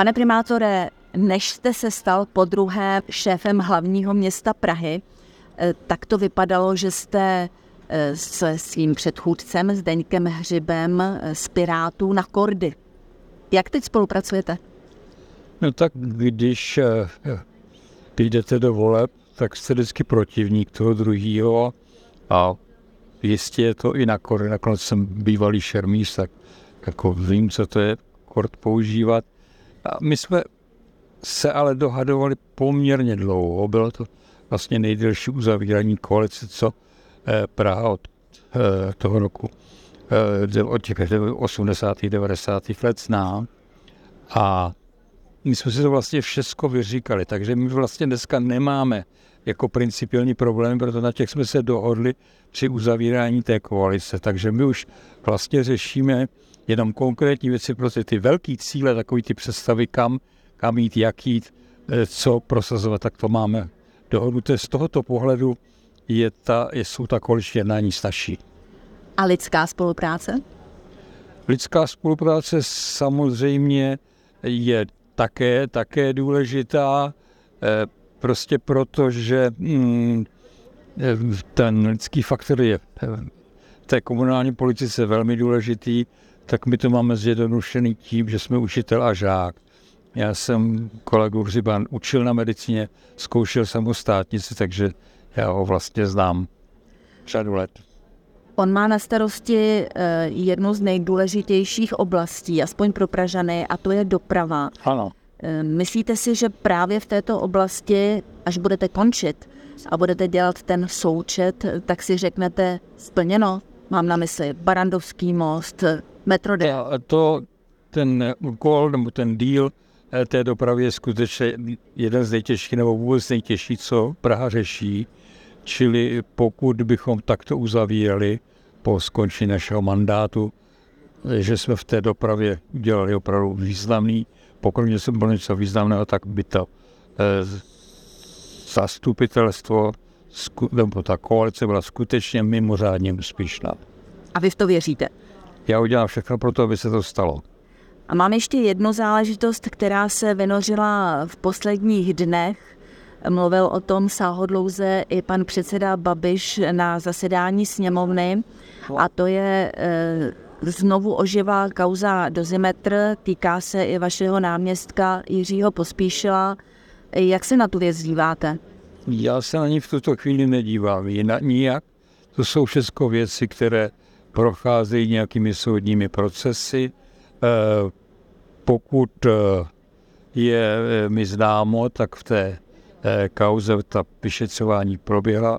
Pane primátore, než jste se stal po druhé šéfem hlavního města Prahy, eh, tak to vypadalo, že jste eh, se svým předchůdcem Zdeňkem Hřibem eh, z Pirátů na kordy. Jak teď spolupracujete? No tak když jdete do voleb, tak jste vždycky protivník toho druhého a jistě je to i na kordy. Nakonec jsem bývalý šermíř, tak jako vím, co to je kord používat. A my jsme se ale dohadovali poměrně dlouho. Bylo to vlastně nejdelší uzavírání koalice, co eh, Praha od eh, toho roku, eh, od těch 80. 90. let zná. A my jsme si to vlastně všechno vyříkali, takže my vlastně dneska nemáme jako principiální problém, proto na těch jsme se dohodli při uzavírání té koalice. Takže my už vlastně řešíme jenom konkrétní věci, prostě ty velké cíle, takový ty představy, kam, kam jít, jak jít, eh, co prosazovat, tak to máme dohodnuté. Z tohoto pohledu je ta, jsou ta koaliční jednání snažší. A lidská spolupráce? Lidská spolupráce samozřejmě je také, také důležitá, eh, prostě proto, že mm, eh, ten lidský faktor je v té komunální politice velmi důležitý, tak my to máme zjednodušený tím, že jsme učitel a žák. Já jsem kolegu Hřiban učil na medicíně, zkoušel samostatnici, takže já ho vlastně znám řadu let. On má na starosti eh, jednu z nejdůležitějších oblastí, aspoň pro Pražany, a to je doprava. Ano. Eh, myslíte si, že právě v této oblasti, až budete končit a budete dělat ten součet, tak si řeknete splněno? Mám na mysli Barandovský most, metro D. To, ten úkol nebo ten díl eh, té dopravy je skutečně jeden z nejtěžších nebo vůbec nejtěžší, co Praha řeší. Čili pokud bychom takto uzavírali po skončení našeho mandátu, že jsme v té dopravě udělali opravdu významný pokud něco bylo něco významného, tak by to eh, zastupitelstvo nebo ta koalice byla skutečně mimořádně úspěšná. A vy v to věříte? Já udělám všechno pro to, aby se to stalo. A mám ještě jednu záležitost, která se vynořila v posledních dnech. Mluvil o tom sáhodlouze i pan předseda Babiš na zasedání sněmovny a to je e, znovu oživá kauza Dozimetr, týká se i vašeho náměstka Jiřího Pospíšila. Jak se na tu věc díváte? Já se na ní v tuto chvíli nedívám jinak, nijak. To jsou všechno věci, které procházejí nějakými soudními procesy. Eh, pokud eh, je eh, mi známo, tak v té kauze ta vyšetřování proběhla.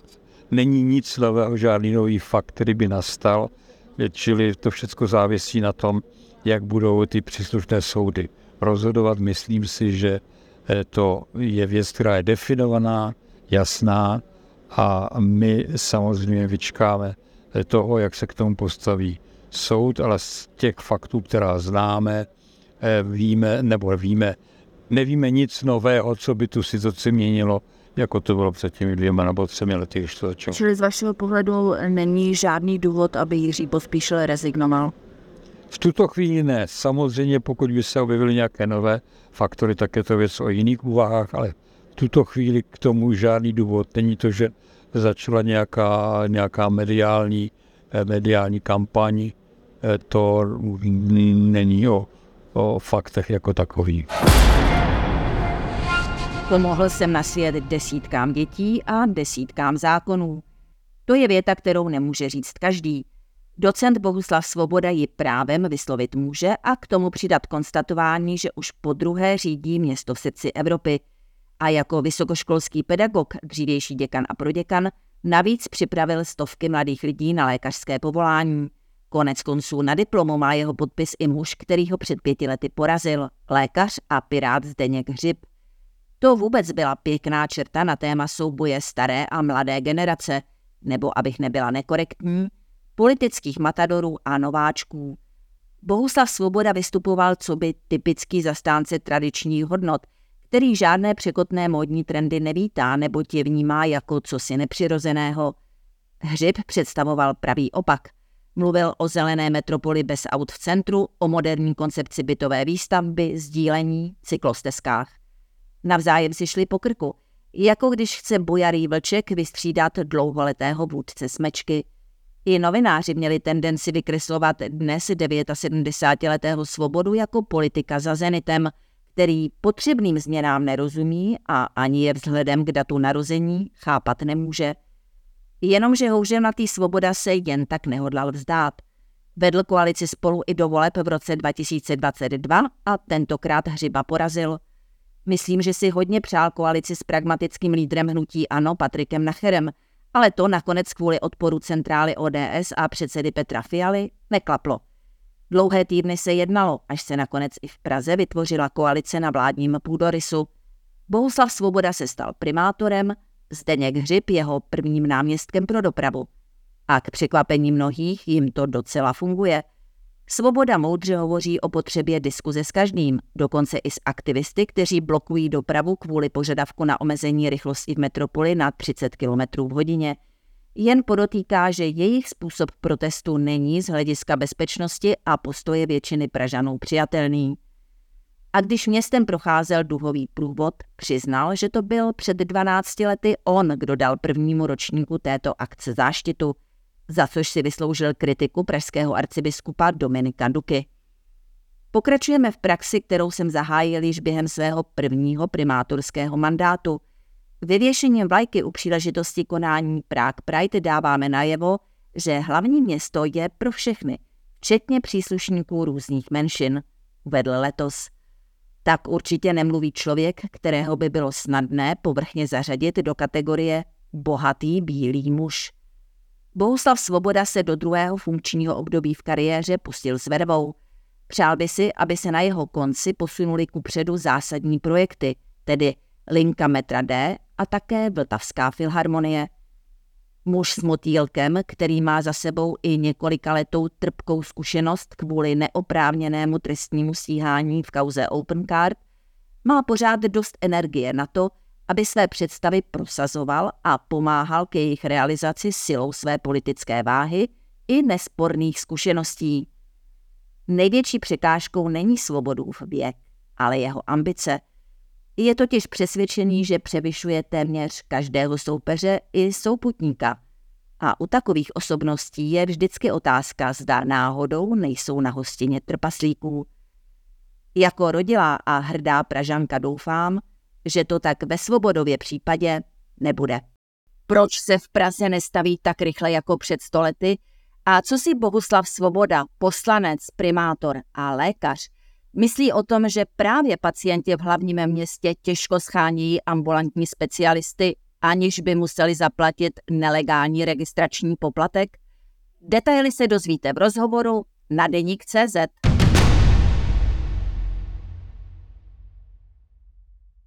Není nic nového, žádný nový fakt, který by nastal, čili to všechno závisí na tom, jak budou ty příslušné soudy rozhodovat. Myslím si, že to je věc, která je definovaná, jasná a my samozřejmě vyčkáme toho, jak se k tomu postaví soud, ale z těch faktů, která známe, eh, víme, nebo víme, nevíme nic nového, co by tu situaci měnilo, jako to bylo před těmi dvěma nebo třemi lety, když to začalo. Čili z vašeho pohledu není žádný důvod, aby Jiří Pospíšil rezignoval? V tuto chvíli ne. Samozřejmě, pokud by se objevily nějaké nové faktory, tak je to věc o jiných úvahách, ale v tuto chvíli k tomu žádný důvod. Není to, že začala nějaká, nějaká mediální, eh, mediální kampaň, eh, to není o, o faktech jako takových. Pomohl jsem na svět desítkám dětí a desítkám zákonů. To je věta, kterou nemůže říct každý. Docent Bohuslav Svoboda ji právem vyslovit může a k tomu přidat konstatování, že už po druhé řídí město v srdci Evropy. A jako vysokoškolský pedagog, dřívější děkan a proděkan, navíc připravil stovky mladých lidí na lékařské povolání. Konec konců na diplomu má jeho podpis i muž, který ho před pěti lety porazil, lékař a pirát Zdeněk Hřib. To vůbec byla pěkná čerta na téma souboje staré a mladé generace, nebo abych nebyla nekorektní, politických matadorů a nováčků. Bohuslav Svoboda vystupoval co by typický zastánce tradičních hodnot, který žádné překotné módní trendy nevítá nebo tě vnímá jako cosi nepřirozeného. Hřib představoval pravý opak. Mluvil o zelené metropoli bez aut v centru, o moderní koncepci bytové výstavby, sdílení, cyklostezkách. Navzájem si šli po krku, jako když chce bojarý vlček vystřídat dlouholetého vůdce smečky. I novináři měli tendenci vykreslovat dnes 79-letého svobodu jako politika za zenitem, který potřebným změnám nerozumí a ani je vzhledem k datu narození chápat nemůže. Jenomže houževnatý svoboda se jen tak nehodlal vzdát. Vedl koalici spolu i do voleb v roce 2022 a tentokrát hřiba porazil – Myslím, že si hodně přál koalici s pragmatickým lídrem hnutí ANO Patrikem Nacherem, ale to nakonec kvůli odporu centrály ODS a předsedy Petra Fialy neklaplo. Dlouhé týdny se jednalo, až se nakonec i v Praze vytvořila koalice na vládním půdorysu. Bohuslav Svoboda se stal primátorem, Zdeněk Hřib jeho prvním náměstkem pro dopravu. A k překvapení mnohých jim to docela funguje – Svoboda moudře hovoří o potřebě diskuze s každým, dokonce i s aktivisty, kteří blokují dopravu kvůli požadavku na omezení rychlosti v metropoli na 30 km v hodině. Jen podotýká, že jejich způsob protestu není z hlediska bezpečnosti a postoje většiny Pražanů přijatelný. A když městem procházel duhový průvod, přiznal, že to byl před 12 lety on, kdo dal prvnímu ročníku této akce záštitu – za což si vysloužil kritiku pražského arcibiskupa Dominika Duky. Pokračujeme v praxi, kterou jsem zahájil již během svého prvního primátorského mandátu. Vyvěšením vlajky u příležitosti konání Prague Pride dáváme najevo, že hlavní město je pro všechny, včetně příslušníků různých menšin, uvedl letos. Tak určitě nemluví člověk, kterého by bylo snadné povrchně zařadit do kategorie bohatý bílý muž. Bohuslav Svoboda se do druhého funkčního období v kariéře pustil s vervou. Přál by si, aby se na jeho konci posunuli ku předu zásadní projekty, tedy linka metra D a také Vltavská filharmonie. Muž s motýlkem, který má za sebou i několika letou trpkou zkušenost kvůli neoprávněnému trestnímu stíhání v kauze Open Card, má pořád dost energie na to, aby své představy prosazoval a pomáhal k jejich realizaci silou své politické váhy i nesporných zkušeností. Největší překážkou není svobodův věk, ale jeho ambice. Je totiž přesvědčený, že převyšuje téměř každého soupeře i souputníka. A u takových osobností je vždycky otázka, zda náhodou nejsou na hostině trpaslíků. Jako rodilá a hrdá Pražanka doufám, že to tak ve Svobodově případě nebude. Proč se v Praze nestaví tak rychle jako před stolety a co si Bohuslav Svoboda, poslanec, primátor a lékař, myslí o tom, že právě pacienti v hlavním městě těžko schánějí ambulantní specialisty, aniž by museli zaplatit nelegální registrační poplatek? Detaily se dozvíte v rozhovoru na deník.cz.